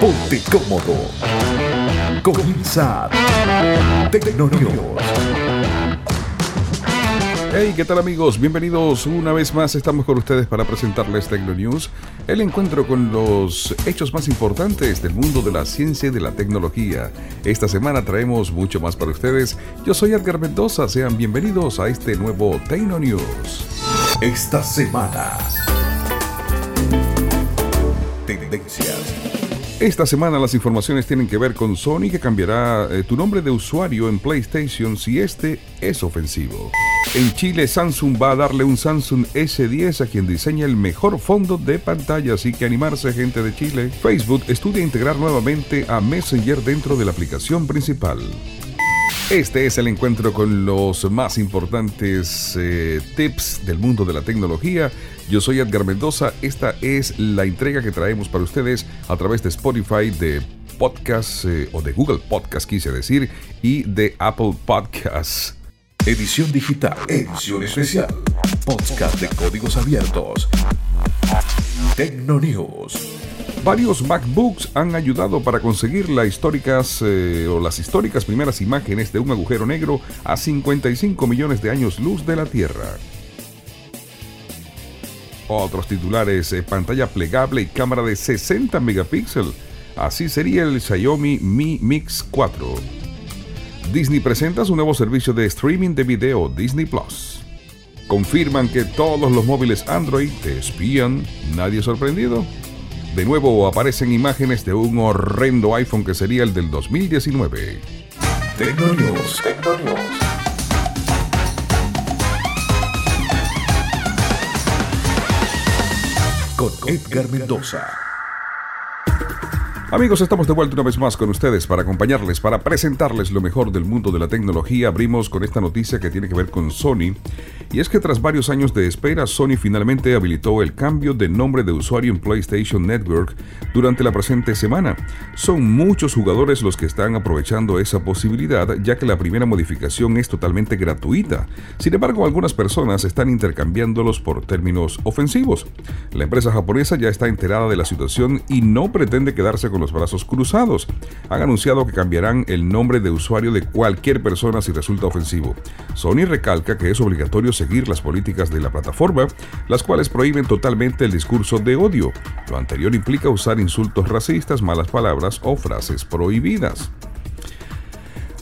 Ponte cómodo. Comienza Tecnonews. Hey, ¿qué tal amigos? Bienvenidos una vez más. Estamos con ustedes para presentarles Tecnonews, el encuentro con los hechos más importantes del mundo de la ciencia y de la tecnología. Esta semana traemos mucho más para ustedes. Yo soy Edgar Mendoza. Sean bienvenidos a este nuevo Tecnonews. Esta semana. Tendencias. Esta semana las informaciones tienen que ver con Sony que cambiará eh, tu nombre de usuario en PlayStation si este es ofensivo. En Chile Samsung va a darle un Samsung S10 a quien diseña el mejor fondo de pantalla, así que animarse gente de Chile. Facebook estudia integrar nuevamente a Messenger dentro de la aplicación principal. Este es el encuentro con los más importantes eh, tips del mundo de la tecnología. Yo soy Edgar Mendoza. Esta es la entrega que traemos para ustedes a través de Spotify, de podcast eh, o de Google Podcast, quise decir, y de Apple Podcasts. Edición digital. Edición especial. Podcast de códigos abiertos. Tecnonews. Varios MacBooks han ayudado para conseguir las históricas eh, o las históricas primeras imágenes de un agujero negro a 55 millones de años luz de la Tierra. Otros titulares, eh, pantalla plegable y cámara de 60 megapíxeles. Así sería el Xiaomi Mi Mix 4. Disney presenta su nuevo servicio de streaming de video Disney Plus. Confirman que todos los móviles Android te espían. ¿Nadie sorprendido? De nuevo aparecen imágenes de un horrendo iPhone que sería el del 2019. Tecnonews. Con Edgar Mendoza. Amigos, estamos de vuelta una vez más con ustedes para acompañarles, para presentarles lo mejor del mundo de la tecnología. Abrimos con esta noticia que tiene que ver con Sony. Y es que tras varios años de espera, Sony finalmente habilitó el cambio de nombre de usuario en PlayStation Network durante la presente semana. Son muchos jugadores los que están aprovechando esa posibilidad, ya que la primera modificación es totalmente gratuita. Sin embargo, algunas personas están intercambiándolos por términos ofensivos. La empresa japonesa ya está enterada de la situación y no pretende quedarse con los brazos cruzados. Han anunciado que cambiarán el nombre de usuario de cualquier persona si resulta ofensivo. Sony recalca que es obligatorio seguir las políticas de la plataforma, las cuales prohíben totalmente el discurso de odio. Lo anterior implica usar insultos racistas, malas palabras o frases prohibidas.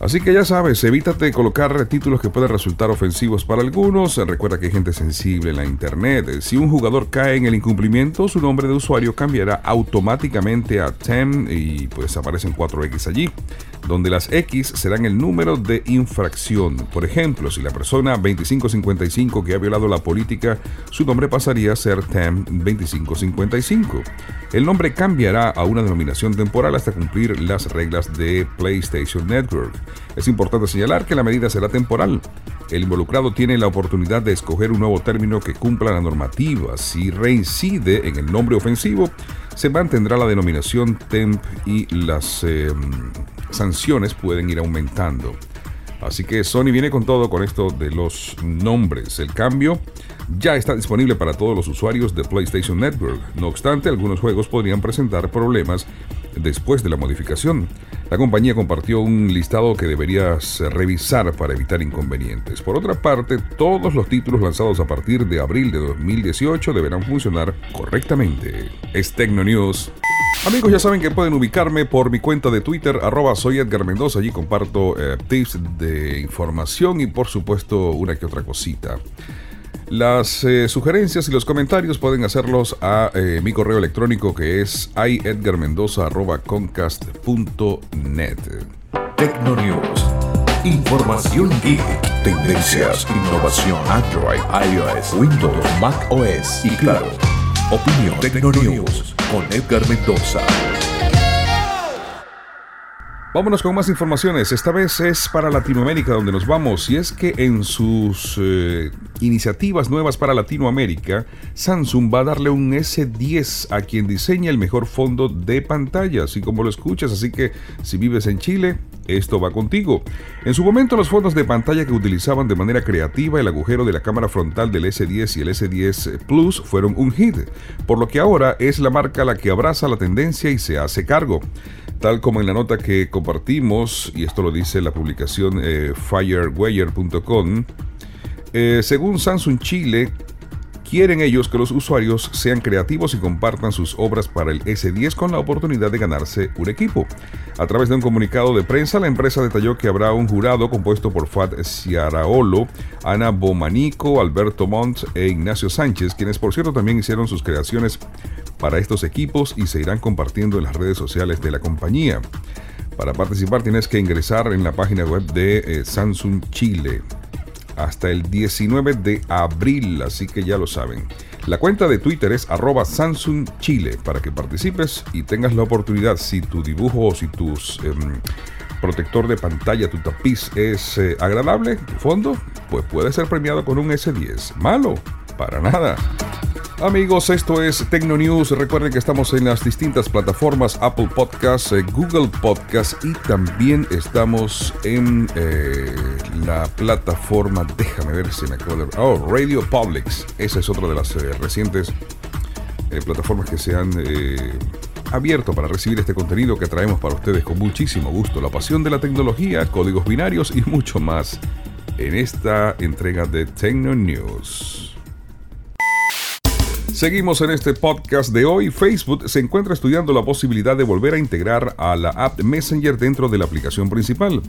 Así que ya sabes, evítate colocar títulos que puedan resultar ofensivos para algunos. Recuerda que hay gente sensible en la internet. Si un jugador cae en el incumplimiento, su nombre de usuario cambiará automáticamente a TEM y pues aparecen 4X allí, donde las X serán el número de infracción. Por ejemplo, si la persona 2555 que ha violado la política, su nombre pasaría a ser TEM 2555. El nombre cambiará a una denominación temporal hasta cumplir las reglas de PlayStation Network. Es importante señalar que la medida será temporal. El involucrado tiene la oportunidad de escoger un nuevo término que cumpla la normativa. Si reincide en el nombre ofensivo, se mantendrá la denominación TEMP y las eh, sanciones pueden ir aumentando. Así que Sony viene con todo con esto de los nombres. El cambio ya está disponible para todos los usuarios de PlayStation Network. No obstante, algunos juegos podrían presentar problemas después de la modificación. La compañía compartió un listado que deberías revisar para evitar inconvenientes. Por otra parte, todos los títulos lanzados a partir de abril de 2018 deberán funcionar correctamente. Es Tecnonews. Amigos, ya saben que pueden ubicarme por mi cuenta de Twitter, arroba soy. Allí comparto eh, tips de información y por supuesto una que otra cosita. Las eh, sugerencias y los comentarios pueden hacerlos a eh, mi correo electrónico que es iedgarmendoza.concast.net. Tecnonews. Información geek. Tendencias, innovación, Android, iOS, Windows, Mac OS y claro, opinión. Tecnonews con Edgar Mendoza. Vámonos con más informaciones. Esta vez es para Latinoamérica donde nos vamos. Y es que en sus eh, iniciativas nuevas para Latinoamérica, Samsung va a darle un S10 a quien diseña el mejor fondo de pantalla, así como lo escuchas. Así que si vives en Chile, esto va contigo. En su momento los fondos de pantalla que utilizaban de manera creativa el agujero de la cámara frontal del S10 y el S10 Plus fueron un hit, por lo que ahora es la marca la que abraza la tendencia y se hace cargo. Tal como en la nota que compartimos, y esto lo dice la publicación eh, firewire.com, eh, según Samsung Chile, Quieren ellos que los usuarios sean creativos y compartan sus obras para el S10 con la oportunidad de ganarse un equipo. A través de un comunicado de prensa, la empresa detalló que habrá un jurado compuesto por Fat Ciaraolo, Ana Bomanico, Alberto Montt e Ignacio Sánchez, quienes por cierto también hicieron sus creaciones para estos equipos y se irán compartiendo en las redes sociales de la compañía. Para participar tienes que ingresar en la página web de eh, Samsung Chile hasta el 19 de abril, así que ya lo saben. La cuenta de Twitter es arroba Samsung Chile para que participes y tengas la oportunidad, si tu dibujo o si tu em, protector de pantalla, tu tapiz es eh, agradable, tu fondo, pues puede ser premiado con un S10. Malo, para nada. Amigos, esto es Tecno News. Recuerden que estamos en las distintas plataformas Apple Podcasts, eh, Google Podcasts y también estamos en eh, la plataforma, déjame ver si me acuerdo. Oh, Radio Publics. Esa es otra de las eh, recientes plataformas que se han abierto para recibir este contenido que traemos para ustedes con muchísimo gusto. La pasión de la tecnología, códigos binarios y mucho más en esta entrega de Tecno News. Seguimos en este podcast de hoy. Facebook se encuentra estudiando la posibilidad de volver a integrar a la app Messenger dentro de la aplicación principal.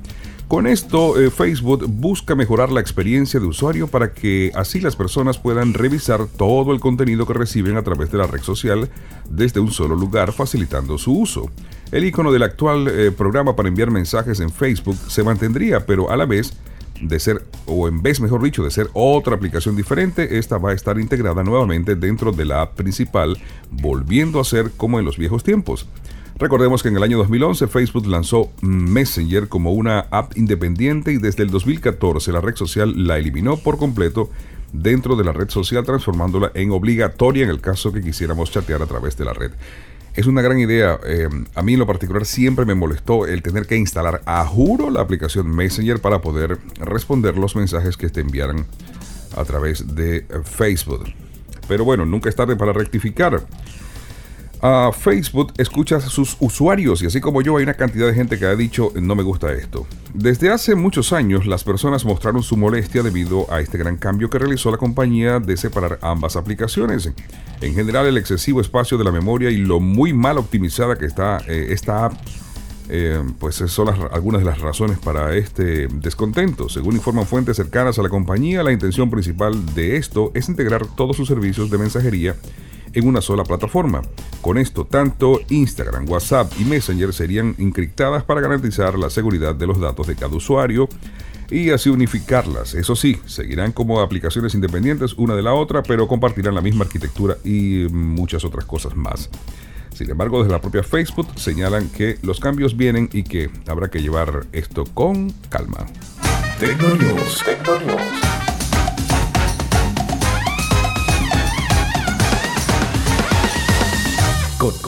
Con esto, eh, Facebook busca mejorar la experiencia de usuario para que así las personas puedan revisar todo el contenido que reciben a través de la red social desde un solo lugar, facilitando su uso. El icono del actual eh, programa para enviar mensajes en Facebook se mantendría, pero a la vez de ser, o en vez, mejor dicho, de ser otra aplicación diferente, esta va a estar integrada nuevamente dentro de la app principal, volviendo a ser como en los viejos tiempos. Recordemos que en el año 2011 Facebook lanzó Messenger como una app independiente y desde el 2014 la red social la eliminó por completo dentro de la red social transformándola en obligatoria en el caso que quisiéramos chatear a través de la red. Es una gran idea. Eh, a mí en lo particular siempre me molestó el tener que instalar a juro la aplicación Messenger para poder responder los mensajes que te enviaran a través de Facebook. Pero bueno, nunca es tarde para rectificar. Facebook escucha a sus usuarios y así como yo hay una cantidad de gente que ha dicho no me gusta esto. Desde hace muchos años las personas mostraron su molestia debido a este gran cambio que realizó la compañía de separar ambas aplicaciones. En general el excesivo espacio de la memoria y lo muy mal optimizada que está eh, esta app eh, pues son algunas de las razones para este descontento. Según informan fuentes cercanas a la compañía, la intención principal de esto es integrar todos sus servicios de mensajería en una sola plataforma. Con esto, tanto Instagram, WhatsApp y Messenger serían encriptadas para garantizar la seguridad de los datos de cada usuario y así unificarlas. Eso sí, seguirán como aplicaciones independientes una de la otra, pero compartirán la misma arquitectura y muchas otras cosas más. Sin embargo, desde la propia Facebook señalan que los cambios vienen y que habrá que llevar esto con calma.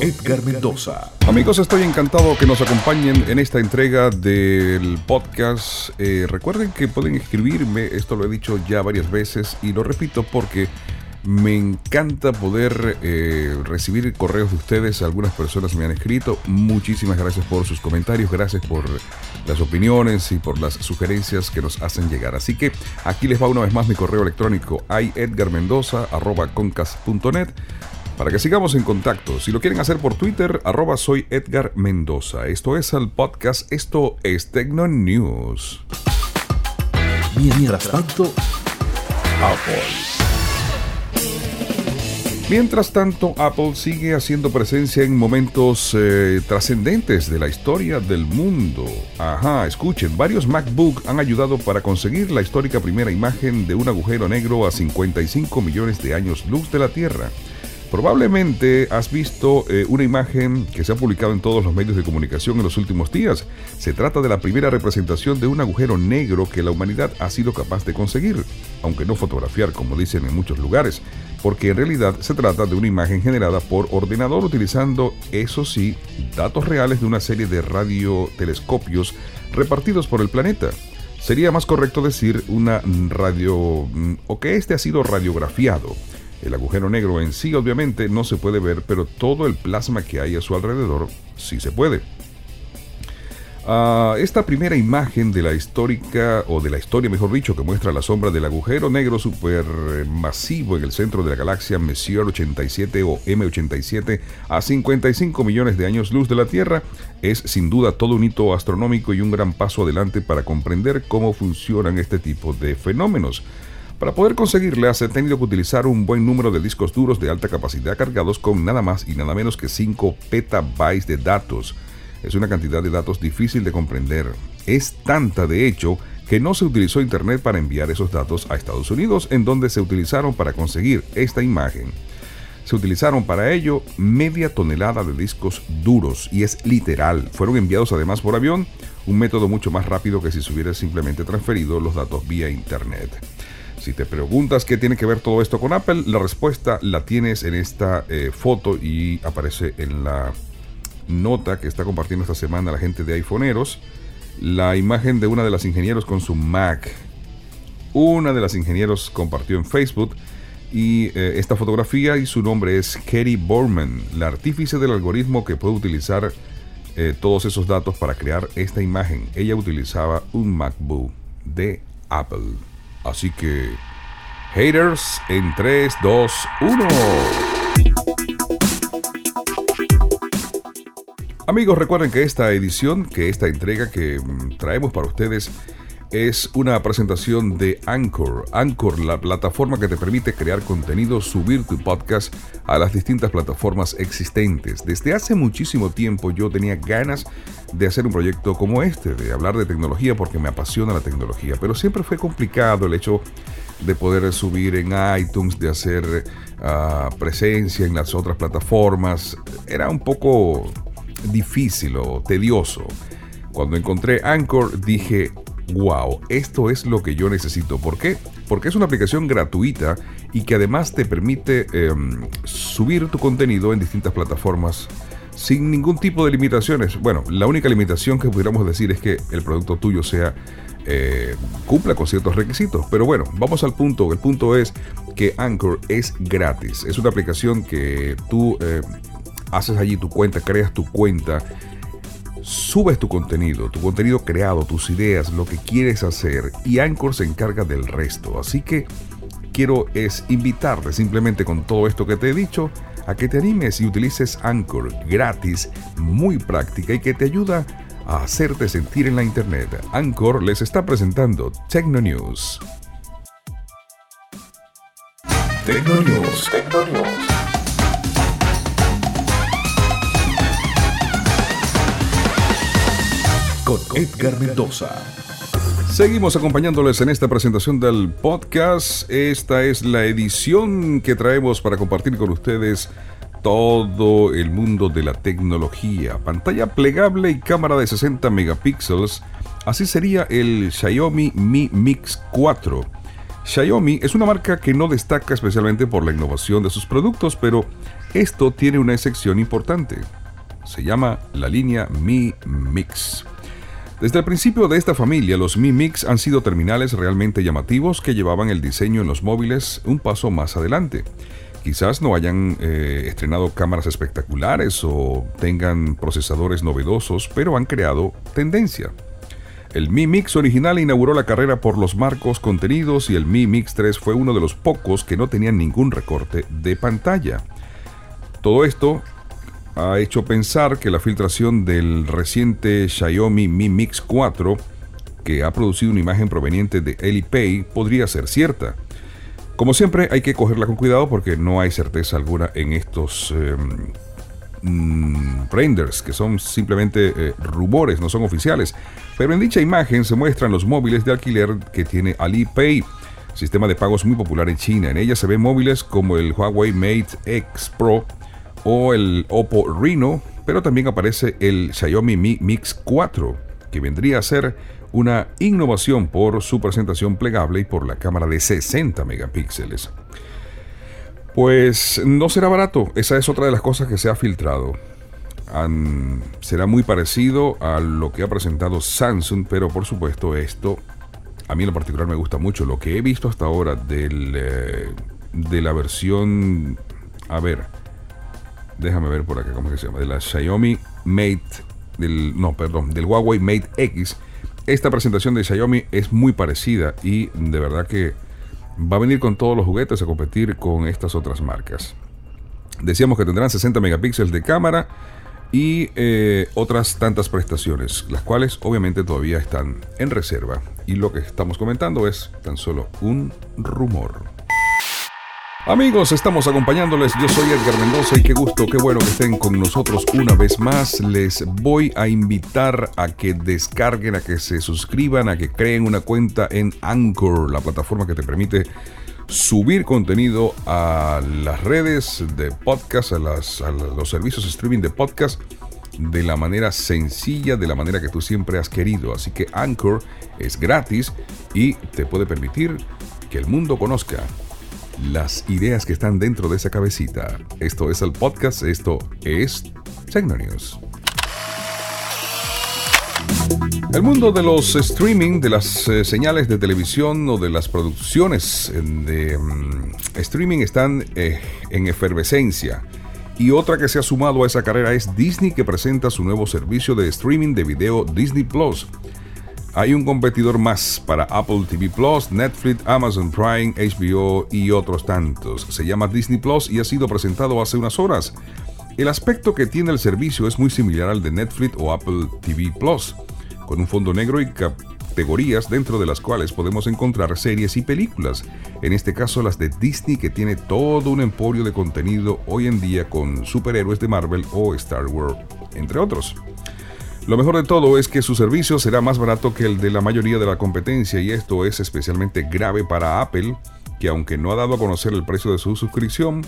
Edgar Mendoza. Amigos, estoy encantado que nos acompañen en esta entrega del podcast. Eh, recuerden que pueden escribirme, esto lo he dicho ya varias veces y lo repito porque me encanta poder eh, recibir correos de ustedes. Algunas personas me han escrito. Muchísimas gracias por sus comentarios, gracias por las opiniones y por las sugerencias que nos hacen llegar. Así que aquí les va una vez más mi correo electrónico iedgarmendoza.concas.net para que sigamos en contacto. Si lo quieren hacer por Twitter, arroba soy Edgar Mendoza. Esto es el podcast, esto es Tecno News. Mientras tanto, Apple. Mientras tanto, Apple sigue haciendo presencia en momentos eh, trascendentes de la historia del mundo. Ajá, escuchen, varios MacBook han ayudado para conseguir la histórica primera imagen de un agujero negro a 55 millones de años luz de la Tierra. Probablemente has visto eh, una imagen que se ha publicado en todos los medios de comunicación en los últimos días. Se trata de la primera representación de un agujero negro que la humanidad ha sido capaz de conseguir, aunque no fotografiar como dicen en muchos lugares. porque en realidad se trata de una imagen generada por ordenador utilizando, eso sí, datos reales de una serie de radiotelescopios repartidos por el planeta. Sería más correcto decir una radio mm, o que este ha sido radiografiado. El agujero negro en sí obviamente no se puede ver, pero todo el plasma que hay a su alrededor sí se puede. Ah, esta primera imagen de la histórica, o de la historia mejor dicho, que muestra la sombra del agujero negro supermasivo en el centro de la galaxia Messier 87 o M87 a 55 millones de años luz de la Tierra, es sin duda todo un hito astronómico y un gran paso adelante para comprender cómo funcionan este tipo de fenómenos. Para poder conseguirle, se ha tenido que utilizar un buen número de discos duros de alta capacidad cargados con nada más y nada menos que 5 petabytes de datos es una cantidad de datos difícil de comprender. Es tanta, de hecho, que no se utilizó Internet para enviar esos datos a Estados Unidos, en donde se utilizaron para conseguir esta imagen. Se utilizaron para ello media tonelada de discos duros, y es literal. Fueron enviados además por avión, un método mucho más rápido que si se hubiera simplemente transferido los datos vía Internet. Si te preguntas qué tiene que ver todo esto con Apple, la respuesta la tienes en esta eh, foto y aparece en la nota que está compartiendo esta semana la gente de iPhoneeros, la imagen de una de las ingenieros con su Mac. Una de las ingenieros compartió en Facebook y eh, esta fotografía y su nombre es Katie Borman, la artífice del algoritmo que puede utilizar eh, todos esos datos para crear esta imagen. Ella utilizaba un MacBook de Apple. Así que, haters en 3, 2, 1. Amigos, recuerden que esta edición, que esta entrega que mm, traemos para ustedes es una presentación de Anchor. Anchor, la plataforma que te permite crear contenido, subir tu podcast a las distintas plataformas existentes. Desde hace muchísimo tiempo yo tenía ganas de hacer un proyecto como este, de hablar de tecnología porque me apasiona la tecnología, pero siempre fue complicado el hecho de poder subir en iTunes, de hacer ah, presencia en las otras plataformas. Era un poco difícil o tedioso. Cuando encontré Anchor dije, wow, esto es lo que yo necesito. ¿Por qué? Porque es una aplicación gratuita y que además te permite em, subir tu contenido en distintas plataformas sin ningún tipo de limitaciones. Bueno, la única limitación que pudiéramos decir es que el producto tuyo sea eh, cumpla con ciertos requisitos. Pero bueno, vamos al punto. El punto es que Anchor es gratis. Es una aplicación que tú eh, haces allí tu cuenta, creas tu cuenta, subes tu contenido, tu contenido creado, tus ideas, lo que quieres hacer y Anchor se encarga del resto. Así que quiero es invitarte simplemente con todo esto que te he dicho a que te animes y utilices Anchor gratis, muy práctica y que te ayuda a hacerte sentir en la internet. Anchor les está presentando Tecno News. Tecno News. News. Edgar Mendoza. Seguimos acompañándoles en esta presentación del podcast. Esta es la edición que traemos para compartir con ustedes todo el mundo de la tecnología. Pantalla plegable y cámara de 60 megapíxeles. Así sería el Xiaomi Mi Mix 4. Xiaomi es una marca que no destaca especialmente por la innovación de sus productos, pero esto tiene una excepción importante. Se llama la línea Mi Mix. Desde el principio de esta familia, los Mi Mix han sido terminales realmente llamativos que llevaban el diseño en los móviles un paso más adelante. Quizás no hayan eh, estrenado cámaras espectaculares o tengan procesadores novedosos, pero han creado tendencia. El Mi Mix original inauguró la carrera por los marcos contenidos y el Mi Mix 3 fue uno de los pocos que no tenían ningún recorte de pantalla. Todo esto ha hecho pensar que la filtración del reciente Xiaomi Mi Mix 4, que ha producido una imagen proveniente de Alipay, podría ser cierta. Como siempre, hay que cogerla con cuidado porque no hay certeza alguna en estos em, mm, renders, que son simplemente eh, rumores, no son oficiales. Pero en dicha imagen se muestran los móviles de alquiler que tiene Alipay, sistema de pagos muy popular en China. En ella se ven móviles como el Huawei Mate X Pro o el Oppo Reno, pero también aparece el Xiaomi Mi Mix 4, que vendría a ser una innovación por su presentación plegable y por la cámara de 60 megapíxeles. Pues no será barato, esa es otra de las cosas que se ha filtrado. será muy parecido a lo que ha presentado Samsung, pero por supuesto esto a mí en lo particular me gusta mucho. Lo que he visto hasta ahora del, eh, de la versión, a ver, déjame ver por acá cómo se llama, de la Xiaomi Mate, del, no, perdón, del Huawei Mate X. Esta presentación de Xiaomi es muy parecida y de verdad que va a venir con todos los juguetes a competir con estas otras marcas. Decíamos que tendrán 60 megapíxeles de cámara y eh, otras tantas prestaciones, las cuales obviamente todavía están en reserva. Y lo que estamos comentando es tan solo un rumor. Amigos, estamos acompañándoles. Yo soy Edgar Mendoza y qué gusto, qué bueno que estén con nosotros una vez más. Les voy a invitar a que descarguen, a que se suscriban, a que creen una cuenta en Anchor, la plataforma que te permite subir contenido a las redes de podcast, a, los servicios streaming de podcast de la manera sencilla, de la manera que tú siempre has querido. Así que Anchor es gratis y te puede permitir que el mundo conozca las ideas que están dentro de esa cabecita. Esto es el podcast, esto es Tecnonews. El mundo de los streaming, de las eh, señales de televisión o de las producciones de mm, streaming están eh, en efervescencia. Y otra que se ha sumado a esa carrera es Disney que presenta su nuevo servicio de streaming de video Disney Plus. Hay un competidor más para Apple TV Plus, Netflix, Amazon Prime, HBO y otros tantos. Se llama Disney Plus y ha sido presentado hace unas horas. El aspecto que tiene el servicio es muy similar al de Netflix o Apple TV Plus, con un fondo negro y categorías dentro de las cuales podemos encontrar series y películas, en este caso las de Disney que tiene todo un emporio de contenido hoy en día con superhéroes de Marvel o Star Wars, entre otros. Lo mejor de todo es que su servicio será más barato que el de la mayoría de la competencia y esto es especialmente grave para Apple, que aunque no ha dado a conocer el precio de su suscripción,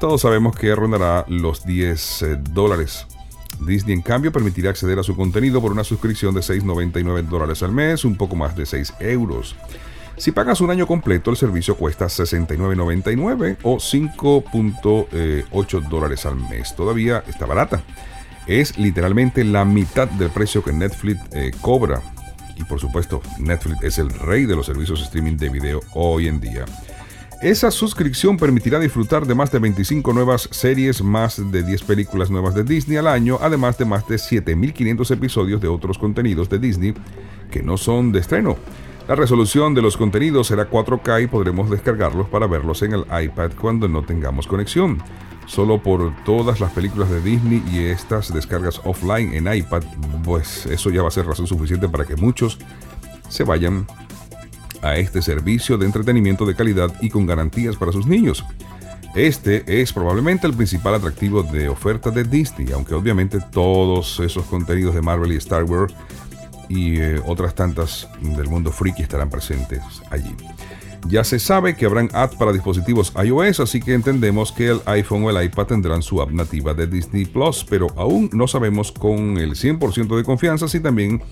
todos sabemos que rondará los 10 eh, dólares. Disney en cambio permitirá acceder a su contenido por una suscripción de 6,99 dólares al mes, un poco más de 6 euros. Si pagas un año completo, el servicio cuesta 69,99 o 5,8 dólares al mes. Todavía está barata es literalmente la mitad del precio que Netflix eh, cobra. Y por supuesto, Netflix es el rey de los servicios streaming de video hoy en día. Esa suscripción permitirá disfrutar de más de 25 nuevas series, más de 10 películas nuevas de Disney al año, además de más de 7.500 episodios de otros contenidos de Disney que no son de estreno. La resolución de los contenidos será 4K y podremos descargarlos para verlos en el iPad cuando no tengamos conexión solo por todas las películas de Disney y estas descargas offline en iPad, pues eso ya va a ser razón suficiente para que muchos se vayan a este servicio de entretenimiento de calidad y con garantías para sus niños. Este es probablemente el principal atractivo de oferta de Disney, aunque obviamente todos esos contenidos de Marvel y Star Wars y eh, otras tantas del mundo freaky estarán presentes allí. Ya se sabe que habrán ads para dispositivos iOS, así que entendemos que el iPhone o el iPad tendrán su app nativa de Disney Plus, pero aún no sabemos con el 100% de confianza si también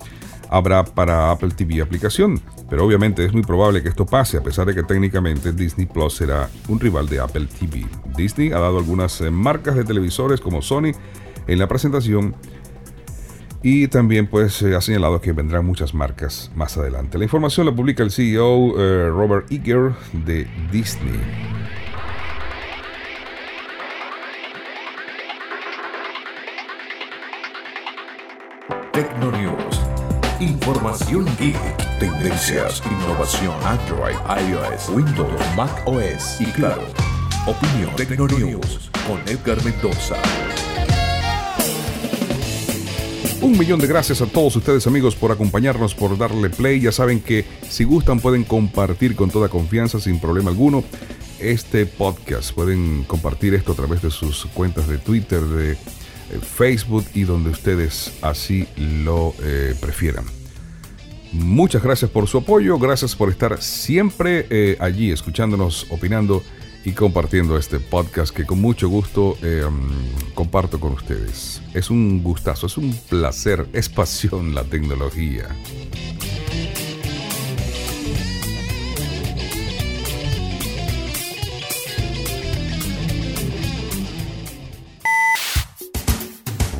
habrá para Apple TV aplicación. Pero obviamente es muy probable que esto pase, a pesar de que técnicamente Disney Plus será un rival de Apple TV. Disney ha dado algunas eh, marcas de televisores como Sony en la presentación y también pues ha señalado que vendrán muchas marcas más adelante. La información la publica el CEO eh, Robert Iger de Disney. Tecnonews. Información geek, tendencias, innovación, Android, iOS, Windows, Mac OS y claro, opinión Tecnonews con Edgar Mendoza. Un millón de gracias a todos ustedes amigos por acompañarnos, por darle play. Ya saben que si gustan pueden compartir con toda confianza, sin problema alguno, este podcast. Pueden compartir esto a través de sus cuentas de Twitter, de eh, Facebook y donde ustedes así lo eh, prefieran. Muchas gracias por su apoyo, gracias por estar siempre eh, allí escuchándonos, opinando y compartiendo este podcast que con mucho gusto eh, comparto con ustedes. Es un gustazo, es un placer, es pasión la tecnología.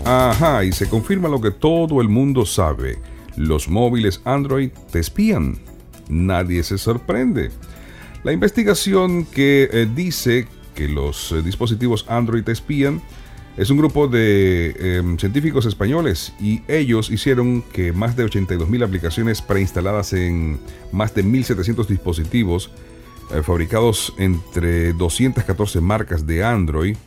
Ajá, y se confirma lo que todo el mundo sabe. Los móviles Android te espían. Nadie se sorprende. La investigación que eh, dice que los eh, dispositivos Android espían es un grupo de em, científicos españoles y ellos hicieron que más de 82.000 aplicaciones preinstaladas en más de 1.700 dispositivos eh, fabricados entre 214 marcas de Android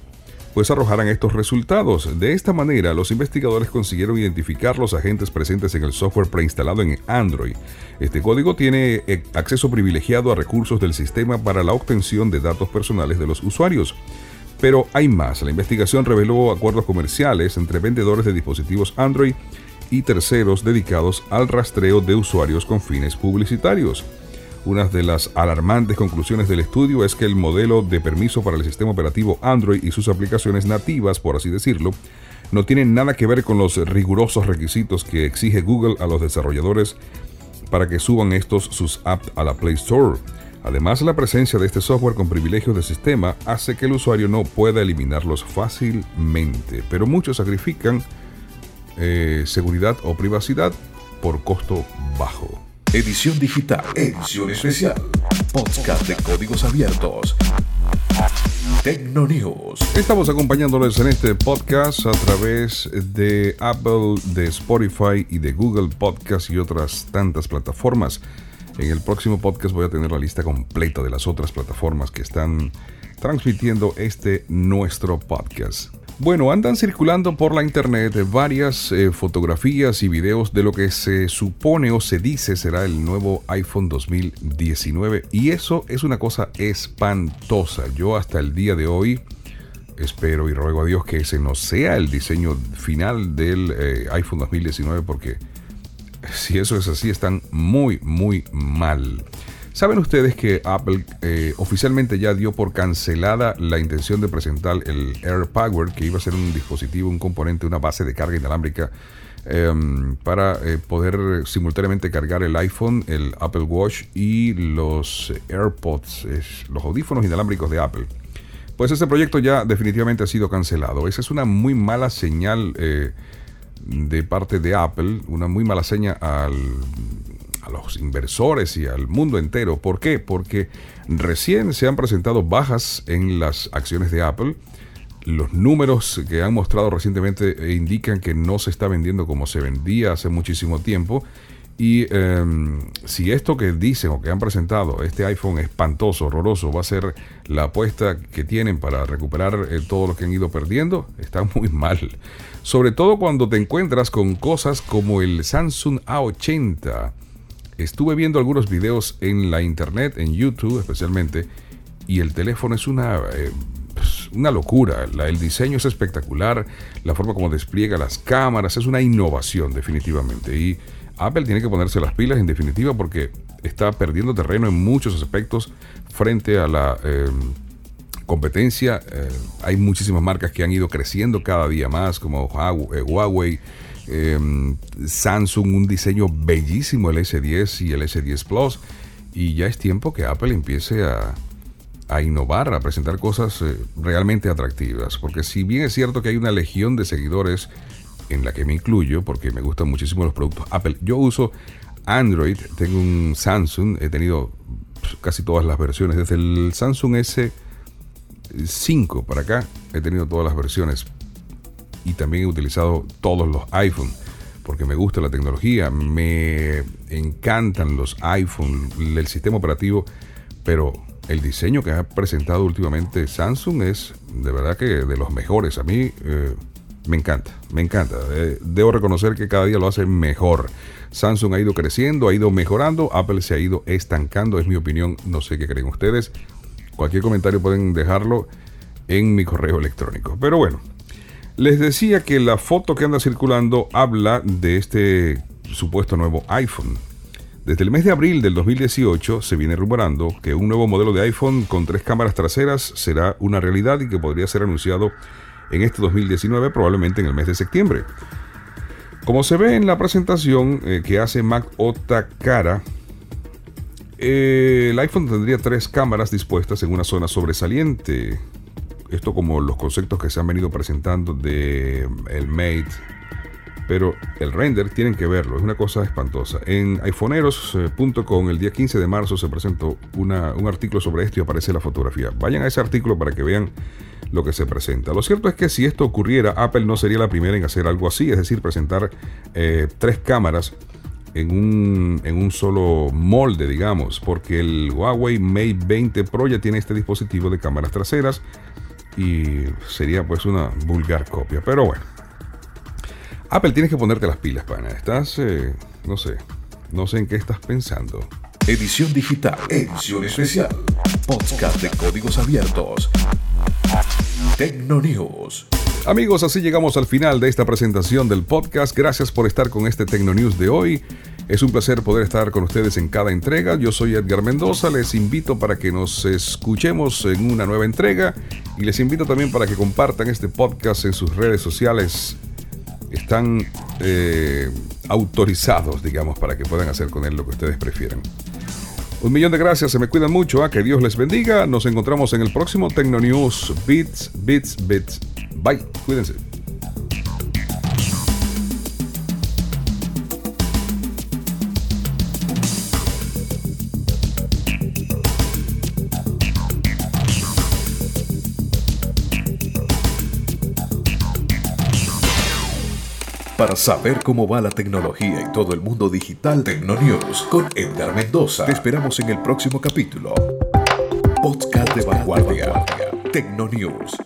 pues arrojaran estos resultados. De esta manera, los investigadores consiguieron identificar los agentes presentes en el software preinstalado en Android. Este código tiene eh, acceso privilegiado a recursos del sistema para la obtención de datos personales de los usuarios. Pero hay más. La investigación reveló acuerdos comerciales entre vendedores de dispositivos Android y terceros dedicados al rastreo de usuarios con fines publicitarios. Una de las alarmantes conclusiones del estudio es que el modelo de permiso para el sistema operativo Android y sus aplicaciones nativas, por así decirlo, no tienen nada que ver con los rigurosos requisitos que exige Google a los desarrolladores para que suban estos sus apps a la Play Store. Además, la presencia de este software con privilegios de sistema hace que el usuario no pueda eliminarlos fácilmente, pero muchos sacrifican eh, seguridad o privacidad por costo bajo. Edición digital, edición especial, podcast de códigos abiertos. Tecnonews. Estamos acompañándoles en este podcast a través de Apple, de Spotify y de Google Podcast y otras tantas plataformas. En el próximo podcast voy a tener la lista completa de las otras plataformas que están transmitiendo este nuestro podcast. Bueno, andan circulando por la internet varias eh, fotografías y videos de lo que se supone o se dice será el nuevo iPhone 2019 y eso es una cosa espantosa. Yo hasta el día de hoy espero y ruego a Dios que ese no sea el diseño final del eh, iPhone 2019 porque si eso es así, están muy, muy mal. ¿Saben ustedes que Apple eh, oficialmente ya dio por cancelada la intención de presentar el AirPower, que iba a ser un dispositivo, un componente, una base de carga inalámbrica em, para eh, poder simultáneamente cargar el iPhone, el Apple Watch y los AirPods, los audífonos inalámbricos de Apple? Pues ese proyecto ya definitivamente ha sido cancelado. Esa es una muy mala señal. Eh, de parte de Apple, una muy mala seña al, los inversores y al mundo entero. ¿Por qué? Porque recién se han presentado bajas en las acciones de Apple. Los números que han mostrado recientemente indican que no se está vendiendo como se vendía hace muchísimo tiempo. Y em, si esto que dicen o que han presentado, este iPhone espantoso, horroroso, va a ser la apuesta que tienen para recuperar eh, todo lo que han ido perdiendo, está muy mal. Sobre todo cuando te encuentras con cosas como el Samsung A80. Estuve viendo algunos videos en la internet, en YouTube especialmente, y el teléfono es una, eh, pues, una locura. el diseño es espectacular, la forma como despliega las cámaras es una innovación definitivamente. Y Apple tiene que ponerse las pilas en definitiva porque está perdiendo terreno en muchos aspectos frente a la em, competencia. Eh, hay muchísimas marcas que han ido creciendo cada día más, como Huawei, eh, em, Samsung, un diseño bellísimo, el S10 y el S10 Plus. Y ya es tiempo que Apple empiece a, a innovar, a presentar cosas eh, realmente atractivas. Porque si bien es cierto que hay una legión de seguidores en la que me incluyo porque me gustan muchísimo los productos Apple. Yo uso Android, tengo un Samsung, he tenido casi todas las versiones, desde el Samsung S5 para acá, he tenido todas las versiones y también he utilizado todos los iPhone porque me gusta la tecnología, me encantan los iPhone, el sistema operativo, pero el diseño que ha presentado últimamente Samsung es de verdad que de los mejores. A mí eh, me encanta, me encanta. Eh, debo reconocer que cada día lo hace mejor. Samsung ha ido creciendo, ha ido mejorando, Apple se ha ido estancando, es mi opinión, no sé qué creen ustedes. Cualquier comentario pueden dejarlo en mi correo electrónico. Pero bueno, les decía que la foto que anda circulando habla de este supuesto nuevo iPhone. Desde el mes de abril del 2018 se viene rumorando que un nuevo modelo de iPhone con tres cámaras traseras será una realidad y que podría ser anunciado en este 2019, probablemente en el mes de septiembre. Como se ve en la presentación eh, que hace Mac Otakara, eh, el iPhone tendría tres cámaras dispuestas en una zona sobresaliente. esto como los conceptos que se han venido presentando de el Mate, pero el render tienen que verlo, es una cosa espantosa. En iPhoneeros.com el día 15 de marzo se presentó un artículo sobre esto y aparece la fotografía. Vayan a ese artículo para que vean lo que se presenta. Lo cierto es que si esto ocurriera, Apple no sería la primera en hacer algo así, es decir, presentar eh, tres cámaras en un, en un solo molde, digamos, porque el Huawei Mate 20 Pro ya tiene este dispositivo de cámaras traseras y sería pues una vulgar copia. Pero bueno, Apple tienes que ponerte las pilas, pana. Estás, eh, no sé, no sé en qué estás pensando. Edición digital, edición especial, podcast de códigos abiertos. Tecnonews. Amigos, así llegamos al final de esta presentación del podcast. Gracias por estar con este Tecnonews de hoy. Es un placer poder estar con ustedes en cada entrega. Yo soy Edgar Mendoza. Les invito para que nos escuchemos en una nueva entrega y les invito también para que compartan este podcast en sus redes sociales están eh, autorizados, digamos, para que puedan hacer con él lo que ustedes prefieran. Un millón de gracias, se me cuidan mucho, ¿ah? que Dios les bendiga. Nos encontramos en el próximo Tecno News Bits, Bits, Bits. Bye, cuídense. Para saber cómo va la tecnología y todo el mundo digital, Tecnonews con Edgar Mendoza. Te esperamos en el próximo capítulo. Podcast de vanguardia. Tecnonews.